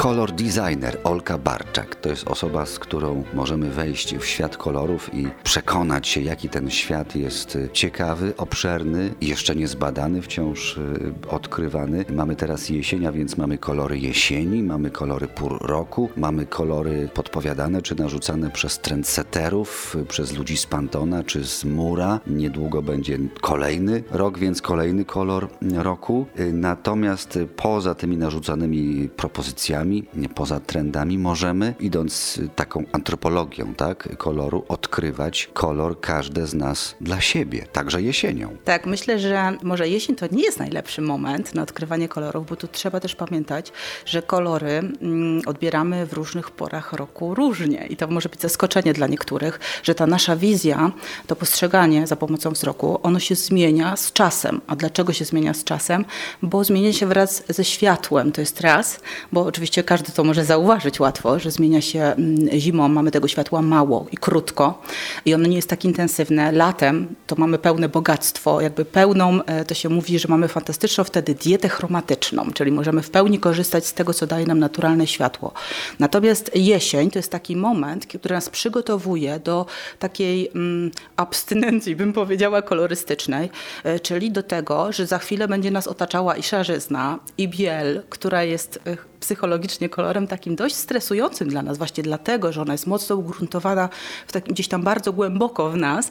Kolor designer Olka Barczak to jest osoba, z którą możemy wejść w świat kolorów i przekonać się, jaki ten świat jest ciekawy, obszerny, jeszcze niezbadany, wciąż y, odkrywany. Mamy teraz jesień, a więc mamy kolory jesieni, mamy kolory pór roku, mamy kolory podpowiadane czy narzucane przez trendsetterów, przez ludzi z Pantona czy z Mura. Niedługo będzie kolejny rok, więc kolejny kolor roku. Y, natomiast poza tymi narzucanymi propozycjami, poza trendami, możemy, idąc taką antropologią tak, koloru, odkrywać kolor każde z nas dla siebie, także jesienią. Tak, myślę, że może jesień to nie jest najlepszy moment na odkrywanie kolorów, bo tu trzeba też pamiętać, że kolory mm, odbieramy w różnych porach roku różnie i to może być zaskoczenie dla niektórych, że ta nasza wizja, to postrzeganie za pomocą wzroku, ono się zmienia z czasem. A dlaczego się zmienia z czasem? Bo zmienia się wraz ze światłem, to jest raz, bo oczywiście każdy to może zauważyć łatwo, że zmienia się mm, zimą, mamy tego światła mało i krótko i ono nie jest tak intensywne. Latem to mamy pełne bogactwo, jakby pełną, e, to się mówi, że mamy fantastyczną wtedy dietę chromatyczną, czyli możemy w pełni korzystać z tego, co daje nam naturalne światło. Natomiast jesień to jest taki moment, który nas przygotowuje do takiej mm, abstynencji, bym powiedziała, kolorystycznej, e, czyli do tego, że za chwilę będzie nas otaczała i szarzyzna, i biel, która jest e, psychologicznie kolorem takim dość stresującym dla nas, właśnie dlatego, że ona jest mocno ugruntowana w takim, gdzieś tam bardzo głęboko w nas,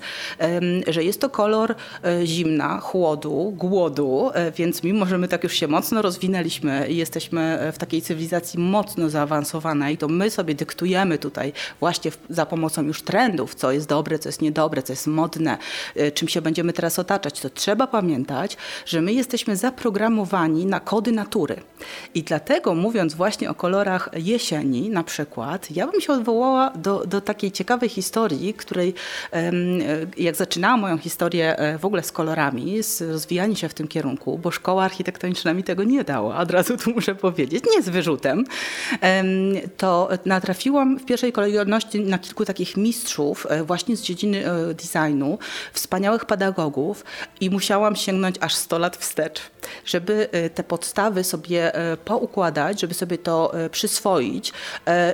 że jest to kolor e, zimna, chłodu, głodu, e, więc mimo, że my tak już się mocno rozwinęliśmy i jesteśmy w takiej cywilizacji mocno zaawansowanej, to my sobie dyktujemy tutaj właśnie za pomocą już trendów, co jest dobre, co jest niedobre, co jest modne, e, czym się będziemy teraz otaczać, to trzeba pamiętać, że my jesteśmy zaprogramowani na kody natury. I dlatego mówię mówiąc właśnie o kolorach jesieni na przykład, ja bym się odwołała do, do takiej ciekawej historii, której jak zaczynałam moją historię e, w ogóle z kolorami, z rozwijania się w tym kierunku, bo szkoła architektoniczna mi tego nie dała, od razu tu muszę powiedzieć, nie z wyrzutem, to natrafiłam w pierwszej kolejności na kilku takich mistrzów e, właśnie z dziedziny e, designu, wspaniałych pedagogów i musiałam sięgnąć aż 100 lat wstecz, żeby te podstawy sobie poukładać, żeby sobie to e, przyswoić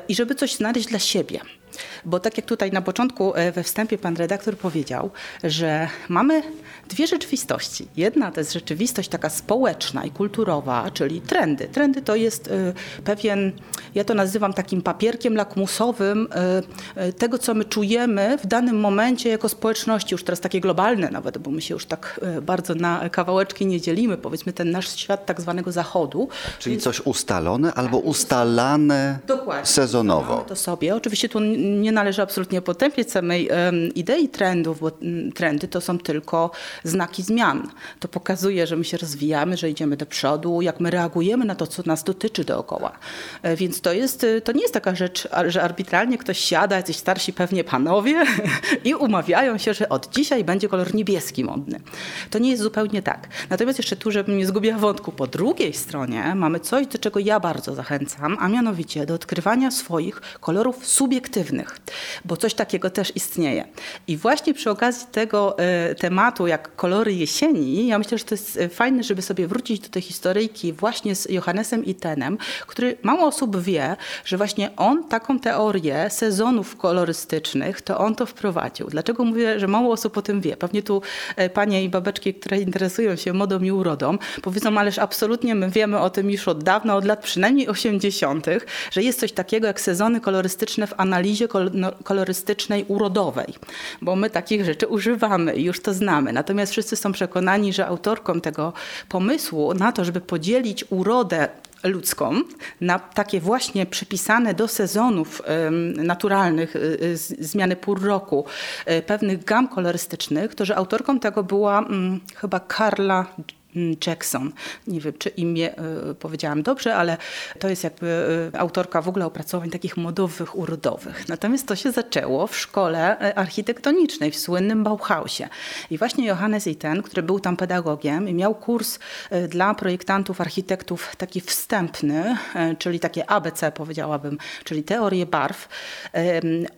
i żeby coś znaleźć dla siebie. Bo tak jak tutaj na początku we wstępie pan redaktor powiedział, że mamy dwie rzeczywistości. Jedna to jest rzeczywistość taka społeczna i kulturowa, czyli trendy. Trendy to jest pewien, ja to nazywam takim papierkiem lakmusowym tego, co my czujemy w danym momencie jako społeczności, już teraz takie globalne nawet, bo my się już tak bardzo na kawałeczki nie dzielimy, powiedzmy ten nasz świat tak zwanego zachodu. Czyli coś ustalone albo ustalane Dokładnie. sezonowo. To sobie. Oczywiście tu nie należy absolutnie potępiać samej idei trendów, bo trendy to są tylko znaki zmian. To pokazuje, że my się rozwijamy, że idziemy do przodu, jak my reagujemy na to, co nas dotyczy dookoła. E, więc to, jest, e, to nie jest taka rzecz, że arbitralnie ktoś siada, jacyś starsi pewnie panowie i umawiają się, że od dzisiaj będzie kolor niebieski modny. To nie jest zupełnie tak. Natomiast jeszcze tu, żebym nie zgubiła wątku, po drugiej stronie mamy coś, do czego ja bardzo zachęcam, a mianowicie do odkrywania swoich kolorów subiektywnych, bo coś takiego też istnieje. I właśnie przy okazji tego e, tematu, jak kolory jesieni, ja myślę, że to jest e, fajne, żeby sobie wrócić do tej historyjki właśnie z Johannesem Itenem, który mało osób wie, że właśnie on taką teorię sezonów kolorystycznych, to on to wprowadził. Dlaczego mówię, że mało osób o tym wie? Pewnie tu e, panie i babeczki, które interesują się modą i urodą, powiedzą, ależ absolutnie my wiemy o tym już od dawna, od lat przynajmniej 80., że jest coś takiego jak sezony kolorystyczne w analizie no, kolorystycznej urodowej, bo my takich rzeczy używamy i już to znamy. Natomiast wszyscy są przekonani, że autorką tego pomysłu na to, żeby podzielić urodę ludzką, na takie właśnie przypisane do sezonów naturalnych, y, y, zmiany pór roku, y, pewnych gam kolorystycznych, to że autorką tego była mm, chyba Karla Jackson. Nie wiem, czy imię y, powiedziałam dobrze, ale to jest jakby y, autorka w ogóle opracowań takich modowych, urodowych. Natomiast to się zaczęło w szkole y, architektonicznej, w słynnym Bauhausie. I właśnie Johannes Itten, który był tam pedagogiem i miał kurs dla projektantów, architektów taki wstępny, czyli takie ABC powiedziałabym, czyli teorię barw.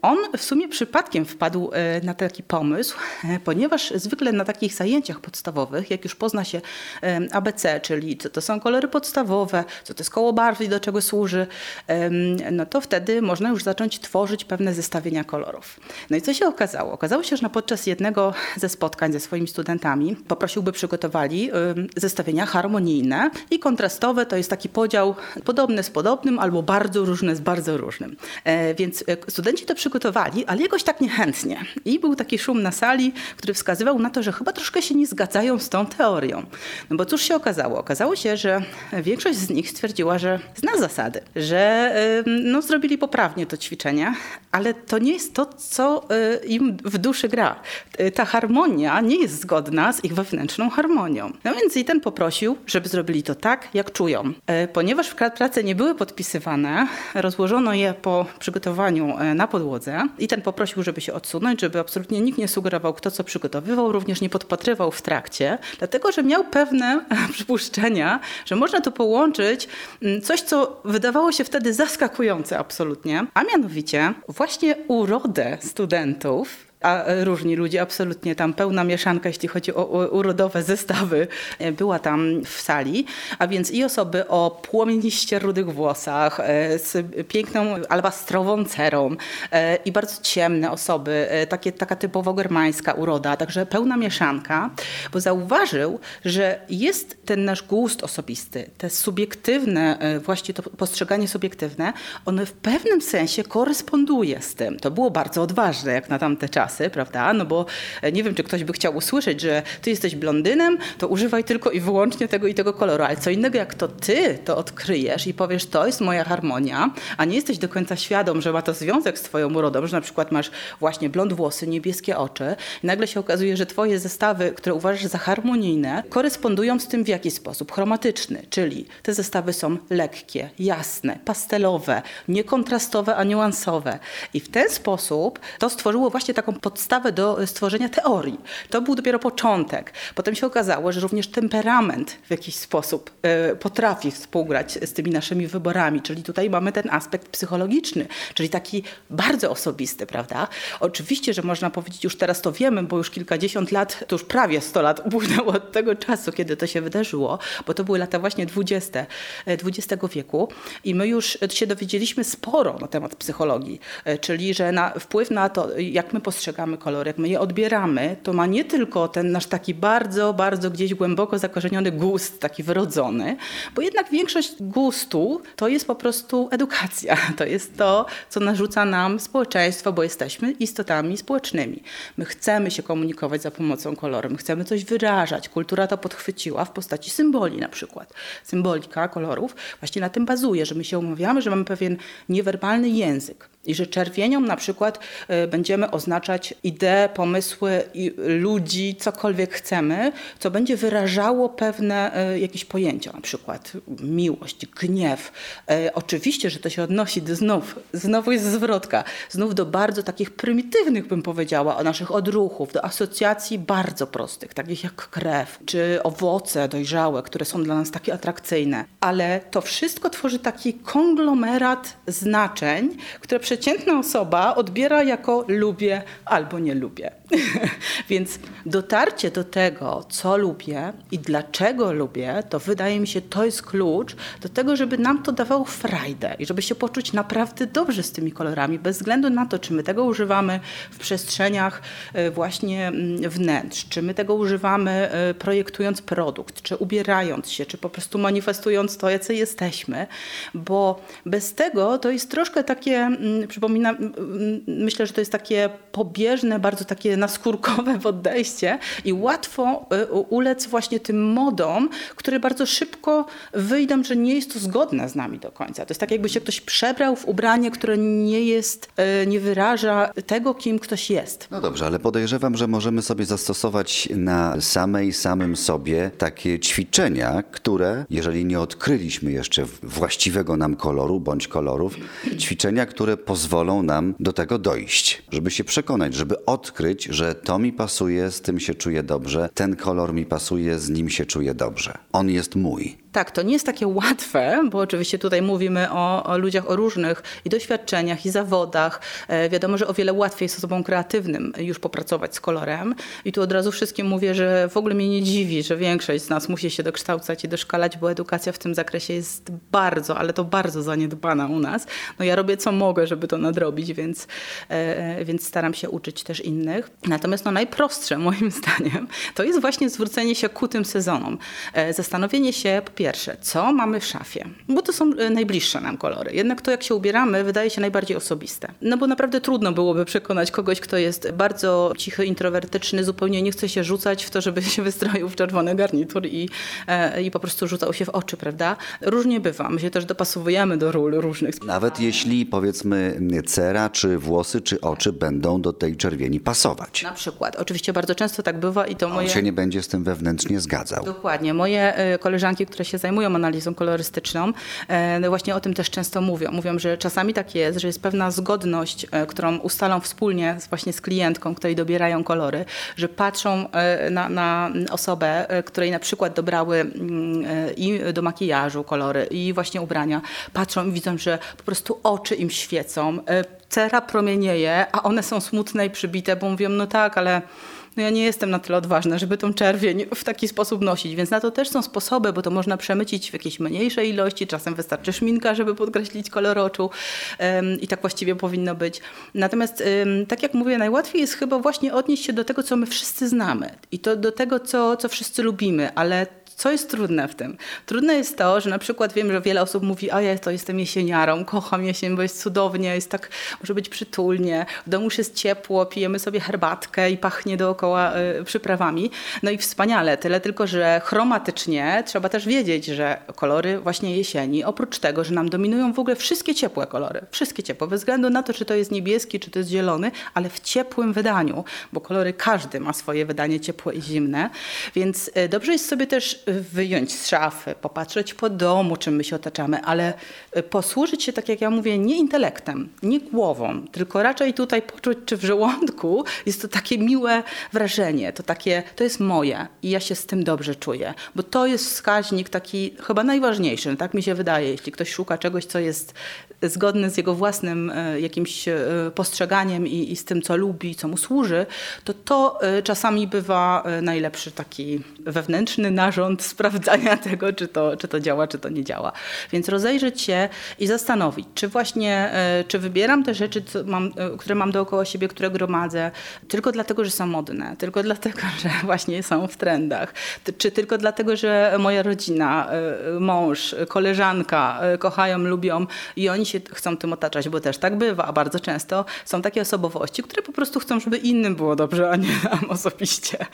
On w sumie przypadkiem wpadł na taki pomysł, ponieważ zwykle na takich zajęciach podstawowych, jak już pozna się ABC, czyli co to są kolory podstawowe, co to jest koło barw i do czego służy, no to wtedy można już zacząć tworzyć pewne zestawienia kolorów. No i co się okazało? Okazało się, że podczas jednego ze spotkań ze swoimi studentami poprosił, by przygotowali zestawienia harmonijne i kontrastowe, to jest taki podział podobny z podobnym albo bardzo różny z bardzo różnym. E, więc e, studenci to przygotowali, ale jakoś tak niechętnie. I był taki szum na sali, który wskazywał na to, że chyba troszkę się nie zgadzają z tą teorią. No bo cóż się okazało? Okazało się, że większość z nich stwierdziła, że zna zasady, że no, zrobili poprawnie to ćwiczenie, ale to nie jest to, co y, im w duszy gra. Y, Ta harmonia nie jest zgodna z ich wewnętrzną harmonią. No więc i ten poprosił, żeby zrobili to tak, jak czują. E, Ponieważ prace nie były podpisywane, rozłożono je po przygotowaniu e, na podłodze i ten poprosił, żeby się odsunąć, żeby absolutnie nikt nie sugerował, kto co przygotowywał, również nie podpatrywał w trakcie, dlatego że miał pewne przypuszczenia, że można tu połączyć mm, coś, co wydawało się wtedy zaskakujące absolutnie, a mianowicie właśnie urodę studentów a e, różni ludzie, absolutnie tam pełna mieszanka, jeśli chodzi o urodowe zestawy, e, była tam w sali, a więc i osoby o płomieniście rudych włosach, e, z piękną albastrową cerą i bardzo ciemne osoby, takie, taka typowo germańska uroda, także pełna mieszanka, bo zauważył, że jest ten nasz gust osobisty, te subiektywne, właśnie to postrzeganie subiektywne, one w pewnym sensie koresponduje z tym. To było bardzo odważne, jak na tamte czasy, prawda? No bo e, nie wiem, czy ktoś by chciał usłyszeć, że ty jesteś blondynem, to używaj tylko i wyłącznie tego i tego koloru, ale co innego, jak to ty to odkryjesz i powiesz, to jest moja harmonia, a nie jesteś do końca świadom, że ma to związek z twoją urodą, że na przykład masz właśnie blond włosy, niebieskie oczy i nagle się okazuje, że twoje zestawy, które uważasz za harmonijne, korespondują z tym w jaki sposób? Chromatyczny, czyli te zestawy są lekkie, jasne, pastelowe, niekontrastowe, a niuansowe. I w ten sposób to stworzyło właśnie taką podstawę do stworzenia teorii. To był dopiero początek. Potem się okazało, że również temperament w jakiś sposób e, potrafi współgrać z tymi naszymi wyborami, czyli tutaj mamy ten aspekt psychologiczny, czyli taki bardzo osobisty, prawda? Oczywiście, że można powiedzieć, już teraz to wiemy, bo już kilkadziesiąt lat, to już prawie 100 lat upłynęło od tego czasu, kiedy to się wydarzyło, bo to były lata właśnie 20 XX wieku i my już się dowiedzieliśmy sporo na temat psychologii, czyli że na, wpływ na to, jak my postrzegamy kolory, jak my je odbieramy, to ma nie tylko ten nasz taki bardzo, bardzo gdzieś głęboko zakorzeniony gust, taki wyrodzony, bo jednak większość gustu to jest po prostu edukacja. To jest to, co narzuca nam społeczeństwo, bo jesteśmy istotami społecznymi. My chcemy się komunikować za pomocą koloru, my chcemy coś wyrażać. Kultura to podchwyciła w postaci symboli na przykład. Symbolika kolorów właśnie na tym bazuje, że my się umawiamy, że mamy pewien niewerbalny język. I że czerwienią na przykład y, będziemy oznaczać idee, pomysły ludzi, cokolwiek chcemy, co będzie wyrażało pewne y, jakieś pojęcia, na przykład miłość, gniew. Y, Oczywiście, że to się odnosi do znów, znowu jest zwrotka, znów do bardzo takich prymitywnych, bym powiedziała, o naszych odruchów, do asocjacji bardzo prostych, takich jak krew, czy owoce dojrzałe, które są dla nas takie atrakcyjne. Ale to wszystko tworzy taki konglomerat znaczeń, które przeciętna osoba odbiera jako lubię albo nie lubię. Więc dotarcie do tego, co lubię i dlaczego lubię, to wydaje mi się, to jest klucz do tego, żeby nam to dawało frajdę i żeby się poczuć naprawdę dobrze z tymi kolorami, bez względu na to, czy my tego używamy w przestrzeniach e, właśnie mm, wnętrz, czy my tego używamy e, projektując produkt, czy ubierając się, czy po prostu manifestując to, jacy jesteśmy, bo bez tego to jest troszkę takie, mm, przypomina, mm, myślę, że to jest takie pobieżne, bardzo takie naskórkowe podejście i łatwo y, ulec właśnie tym modom, które bardzo szybko wyjdą, że nie jest to zgodne z nami do końca. To jest tak, jakby się ktoś przebrał w ubranie, które nie jest, y, nie wyraża tego, kim ktoś jest. No dobrze, ale podejrzewam, że możemy sobie zastosować na samej, samym sobie takie ćwiczenia, które, jeżeli nie odkryliśmy jeszcze właściwego nam koloru bądź kolorów, ćwiczenia, które pozwolą nam do tego dojść, żeby się przekonać, żeby odkryć, że to mi pasuje, z tym się czuję dobrze, ten kolor mi pasuje, z nim się czuję dobrze. On jest mój. Tak, to nie jest takie łatwe, bo oczywiście tutaj mówimy o, o ludziach o różnych i doświadczeniach, i zawodach. E, wiadomo, że o wiele łatwiej jest osobom kreatywnym już popracować z kolorem. I tu od razu wszystkim mówię, że w ogóle mnie nie dziwi, że większość z nas musi się dokształcać i doszkalać, bo edukacja w tym zakresie jest bardzo, ale to bardzo zaniedbana u nas. No ja robię co mogę, żeby to nadrobić, więc, e, więc staram się uczyć też innych. Natomiast no, najprostsze moim zdaniem to jest właśnie zwrócenie się ku tym sezonom. E, zastanowienie się pierwsze, co mamy w szafie, bo to są e, najbliższe nam kolory. Jednak to, jak się ubieramy, wydaje się najbardziej osobiste. No bo naprawdę trudno byłoby przekonać kogoś, kto jest bardzo cichy, introwertyczny, zupełnie nie chce się rzucać w to, żeby się wystroił w czerwony garnitur i, e, i po prostu rzucał się w oczy, prawda? Różnie bywa. My się też dopasowujemy do ról różnych. Nawet jeśli powiedzmy cera, czy włosy, czy oczy będą do tej czerwieni pasować. Na przykład. Oczywiście bardzo często tak bywa i to On moje... się nie będzie z tym wewnętrznie zgadzał. Dokładnie. Moje e, koleżanki, które się zajmują analizą kolorystyczną, e, no właśnie o tym też często mówią. Mówią, że czasami tak jest, że jest pewna zgodność, e, którą ustalą wspólnie właśnie z klientką, której dobierają kolory, że patrzą e, na, na osobę, której na przykład dobrały mm, i do makijażu kolory, i właśnie ubrania. Patrzą i widzą, że po prostu oczy im świecą, cera promienieje, a one są smutne i przybite, bo mówią, no tak, ale no ja nie jestem na tyle odważna, żeby tą czerwień w taki sposób nosić, więc na to też są sposoby, bo to można przemycić w jakiejś mniejszej ilości, czasem wystarczy szminka, żeby podkreślić kolor oczu um, i tak właściwie powinno być. Natomiast um, tak jak mówię, najłatwiej jest chyba właśnie odnieść się do tego, co my wszyscy znamy i to do tego, co, co wszyscy lubimy, ale co jest trudne w tym? Trudne jest to, że na przykład wiem, że wiele osób mówi, a ja to jestem jesieniarą, kocham jesień, bo jest cudownie, jest tak, może być przytulnie, w domu już jest ciepło, pijemy sobie herbatkę i pachnie dookoła y, przyprawami. No i wspaniale, tyle tylko, że chromatycznie trzeba też wiedzieć, że kolory właśnie jesieni, oprócz tego, że nam dominują w ogóle wszystkie ciepłe kolory, wszystkie ciepłe, bez względu na to, czy to jest niebieski, czy to jest zielony, ale w ciepłym wydaniu, bo kolory każdy ma swoje wydanie ciepłe i zimne, więc y, dobrze jest sobie też wyjąć z szafy, popatrzeć po domu, czym my się otaczamy, ale y, posłużyć się, tak jak ja mówię, nie intelektem, nie głową, tylko raczej tutaj poczuć, czy w żołądku jest to takie miłe wrażenie, to takie, to jest moje i ja się z tym dobrze czuję, bo to jest wskaźnik taki chyba najważniejszy, tak mi się wydaje, jeśli ktoś szuka czegoś, co jest zgodne z jego własnym y, jakimś y, postrzeganiem i, i z tym, co lubi, co mu służy, to to czasami bywa najlepszy taki wewnętrzny narząd sprawdzania tego, czy to, czy to działa, czy to nie działa. Więc rozejrzeć się i zastanowić, czy właśnie, e, czy wybieram te rzeczy, mam, e, które mam dookoła siebie, które gromadzę, tylko dlatego, że są modne, tylko dlatego, że właśnie są w trendach, czy tylko dlatego, że moja rodzina, e, mąż, koleżanka kochają, lubią i oni się chcą tym otaczać, bo też tak bywa, a bardzo często są takie osobowości, które po prostu chcą, żeby innym było dobrze, a nie nam osobiście.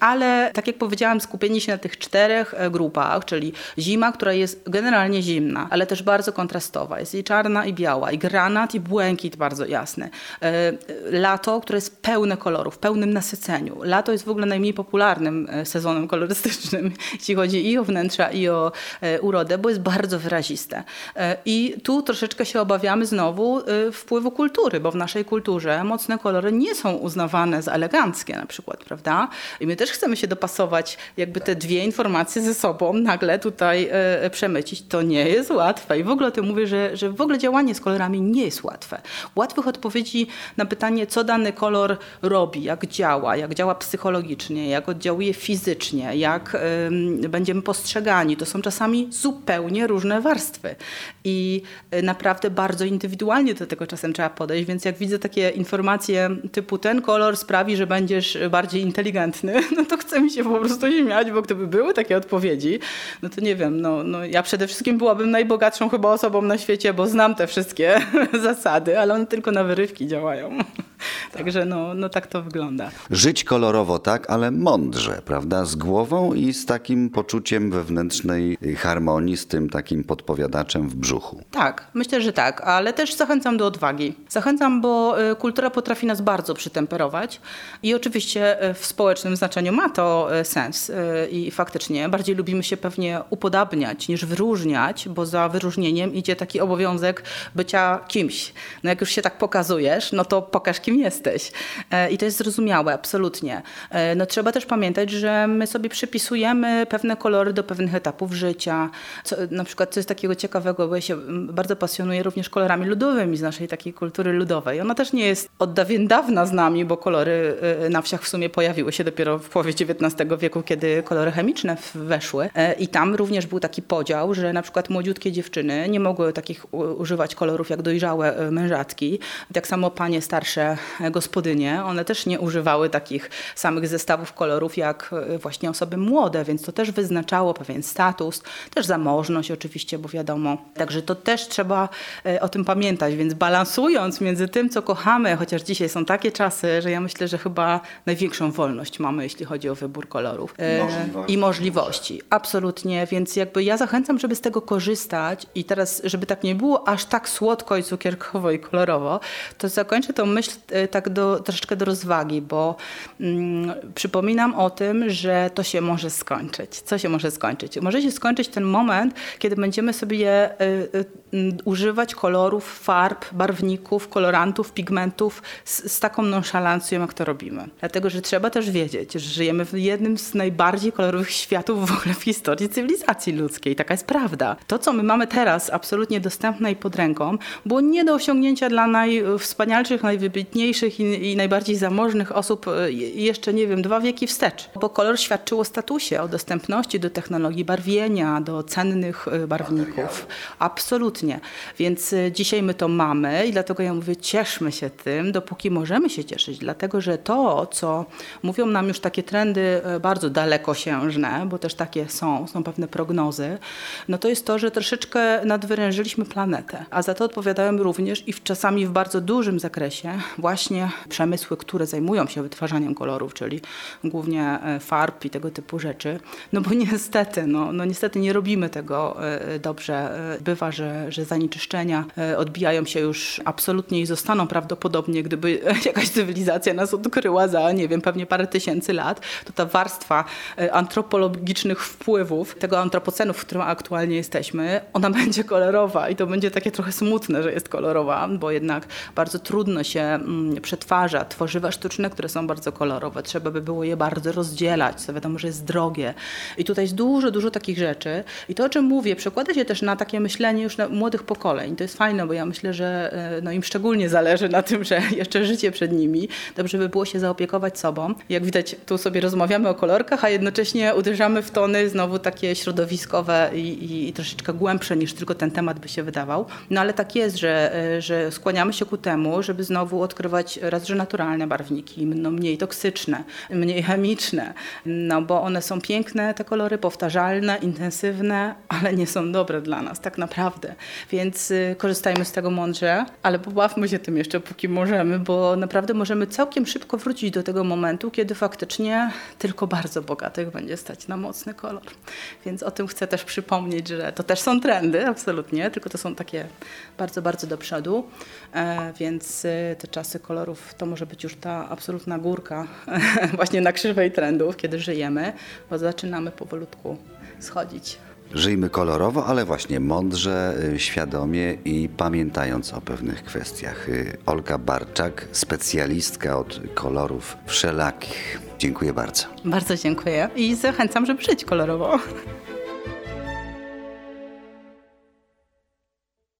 Ale tak jak powiedziałam, skupienie się na tych czterech e, grupach, czyli zima, która jest generalnie zimna, ale też bardzo kontrastowa. Jest i czarna, i biała, i granat, i błękit bardzo jasny. E, lato, które jest pełne kolorów, w pełnym nasyceniu. Lato jest w ogóle najmniej popularnym e, sezonem kolorystycznym, jeśli chodzi i o wnętrza, i o urodę, bo jest bardzo wyraziste. I tu troszeczkę się obawiamy znowu wpływu kultury, bo w naszej kulturze mocne kolory nie są uznawane za eleganckie na przykład, prawda? I my też chcemy się dopasować jakby te dwie informacje ze sobą nagle tutaj e, przemycić, to nie jest łatwe. I w ogóle o tym mówię, że, że w ogóle działanie z kolorami nie jest łatwe. Łatwych odpowiedzi na pytanie, co dany kolor robi, jak działa, jak działa psychologicznie, jak oddziałuje fizycznie, jak y, będziemy postrzegani, to są czasami zupełnie różne warstwy. I y, naprawdę bardzo indywidualnie do tego czasem trzeba podejść, więc jak widzę takie informacje typu ten kolor sprawi, że będziesz bardziej inteligentny, no to chce mi się po prostu śmiać, bo gdyby były takie odpowiedzi, no to nie wiem, no, no ja przede wszystkim byłabym najbogatszą chyba osobą na świecie, bo znam te wszystkie zasady, ale one tylko na wyrywki działają. Także no, no tak to wygląda. Żyć kolorowo tak, ale mądrze, prawda? Z głową i z takim poczuciem wewnętrznej harmonii, z tym takim podpowiadaczem w brzuchu. Tak, myślę, że tak, ale też zachęcam do odwagi. Zachęcam, bo y, kultura potrafi nas bardzo przytemperować i oczywiście y, w społecznym znaczeniu ma to y, sens i faktycznie bardziej lubimy się pewnie upodabniać niż wyróżniać, bo za wyróżnieniem idzie taki obowiązek bycia kimś. No jak już się tak pokazujesz, no to pokaż kim jesteś. E, I to jest zrozumiałe, absolutnie. E, No, trzeba też pamiętać, że my sobie przypisujemy pewne kolory do pewnych etapów życia. Co, na przykład, co jest takiego ciekawego, bo ja się mm, bardzo pasjonuję również kolorami ludowymi z naszej takiej kultury ludowej. Ona też nie jest od dawien dawna z nami, bo kolory y, na wsiach w sumie pojawiły się dopiero w połowie XIX wieku, kiedy kolory chemiczne weszły. E, I tam również był taki podział, że na przykład młodziutkie dziewczyny nie mogły takich używać kolorów jak dojrzałe e, mężatki. Tak samo panie starsze e, gospodynie, one też nie używały takich samych zestawów kolorów jak e, właśnie osoby młode, więc to też wyznaczało pewien status, też zamożność oczywiście, bo wiadomo. Także to też trzeba e, o tym pamiętać, więc balansując między tym, co kochamy, chociaż dzisiaj są takie czasy, że ja myślę, że chyba największą wolność mamy, jeśli chodzi o wybór kolorów. E. I możliwości, absolutnie, więc jakby ja zachęcam, żeby z tego korzystać i teraz, żeby tak nie było aż tak słodko i cukierkowo i kolorowo, to zakończę tą myśl tak do, troszeczkę do rozwagi, bo mm, przypominam o tym, że to się może skończyć. Co się może skończyć? Może się skończyć ten moment, kiedy będziemy sobie e, e, m, używać kolorów, farb, barwników, kolorantów, pigmentów z, z taką nonszalancją, jak to robimy. Dlatego, że trzeba też wiedzieć, że żyjemy w jednym z najbardziej kolorowych światów w ogóle w historii cywilizacji ludzkiej. Taka jest prawda. To, co my mamy teraz absolutnie dostępne i pod ręką, było nie do osiągnięcia dla najwspanialszych, najwybitniejszych i, i najbardziej zamożnych osób e, je- jeszcze, nie wiem, dwa wieki wstecz. Bo kolor świadczył o statusie, o dostępności do technologii barwienia, do cennych e, barwników. Absolutnie. Więc e, dzisiaj my to mamy i dlatego ja mówię, cieszmy się tym, dopóki możemy się cieszyć. Dlatego, że to, co mówią nam już takie trendy bardzo dalekosiężne, bo też takie są, są pewne prognozy, no to jest to, że troszeczkę nadwyrężyliśmy planetę. A za to odpowiadają również i w, czasami w bardzo dużym zakresie właśnie przemysły, które zajmują się wytwarzaniem kolorów, czyli głównie e, farb i tego typu rzeczy. No bo niestety, no, no niestety nie robimy tego e, dobrze. E, Bywa, że, że zanieczyszczenia odbijają się już absolutnie i zostaną prawdopodobnie, gdyby jakaś cywilizacja nas odkryła za, nie wiem, pewnie parę tysięcy lat, to ta warstwa antropologicznych wpływów tego antropocenu, w którym aktualnie jesteśmy, ona będzie kolorowa i to będzie takie trochę smutne, że jest kolorowa, bo jednak bardzo trudno się mm, przetwarza tworzywa sztuczne, które są bardzo kolorowe. Trzeba by było je bardzo rozdzielać, co wiadomo, że jest drogie. I tutaj jest dużo, dużo takich rzeczy. I to, o czym mówię, przekłada się też na takie myślenie już młodych pokoleń. To jest fajne, bo ja myślę, że e, no, im szczególnie zależy na tym, że jeszcze życie przed nimi. Dobrze by było się zaopiekować sobą. Jak widać, tu sobie rozmawiamy o kolorkach, a jednocześnie uderzamy w tony znowu takie środowiskowe i, i, i troszeczkę głębsze niż tylko ten temat by się wydawał. No ale tak jest, że, e, że skłaniamy się ku temu, żeby znowu odkrywać raz, że naturalne barwniki, no, mniej toksyczne, mniej chemiczne, no bo one są piękne, te kolory, powtarzalne, intensywne, ale nie są dobre dla nas tak naprawdę. Więc y, korzystajmy z tego mądrze, ale pobawmy się tym jeszcze póki możemy, bo naprawdę możemy całkiem szybko wrócić do tego momentu, kiedy faktycznie tylko bardzo bogatych będzie stać na mocny kolor. Więc o tym chcę też przypomnieć, że to też są trendy, absolutnie, tylko to są takie bardzo, bardzo do przodu. E, więc y, te czasy kolorów to może być już ta absolutna górka właśnie na krzywej trendów, kiedy żyjemy, bo zaczynamy powolutku schodzić. Żyjmy kolorowo, ale właśnie mądrze, y, świadomie i pamiętając o pewnych kwestiach. Y, Olga Barczak, specjalistka od kolorów wszelakich. Dziękuję bardzo. Bardzo dziękuję i zachęcam, żeby żyć kolorowo.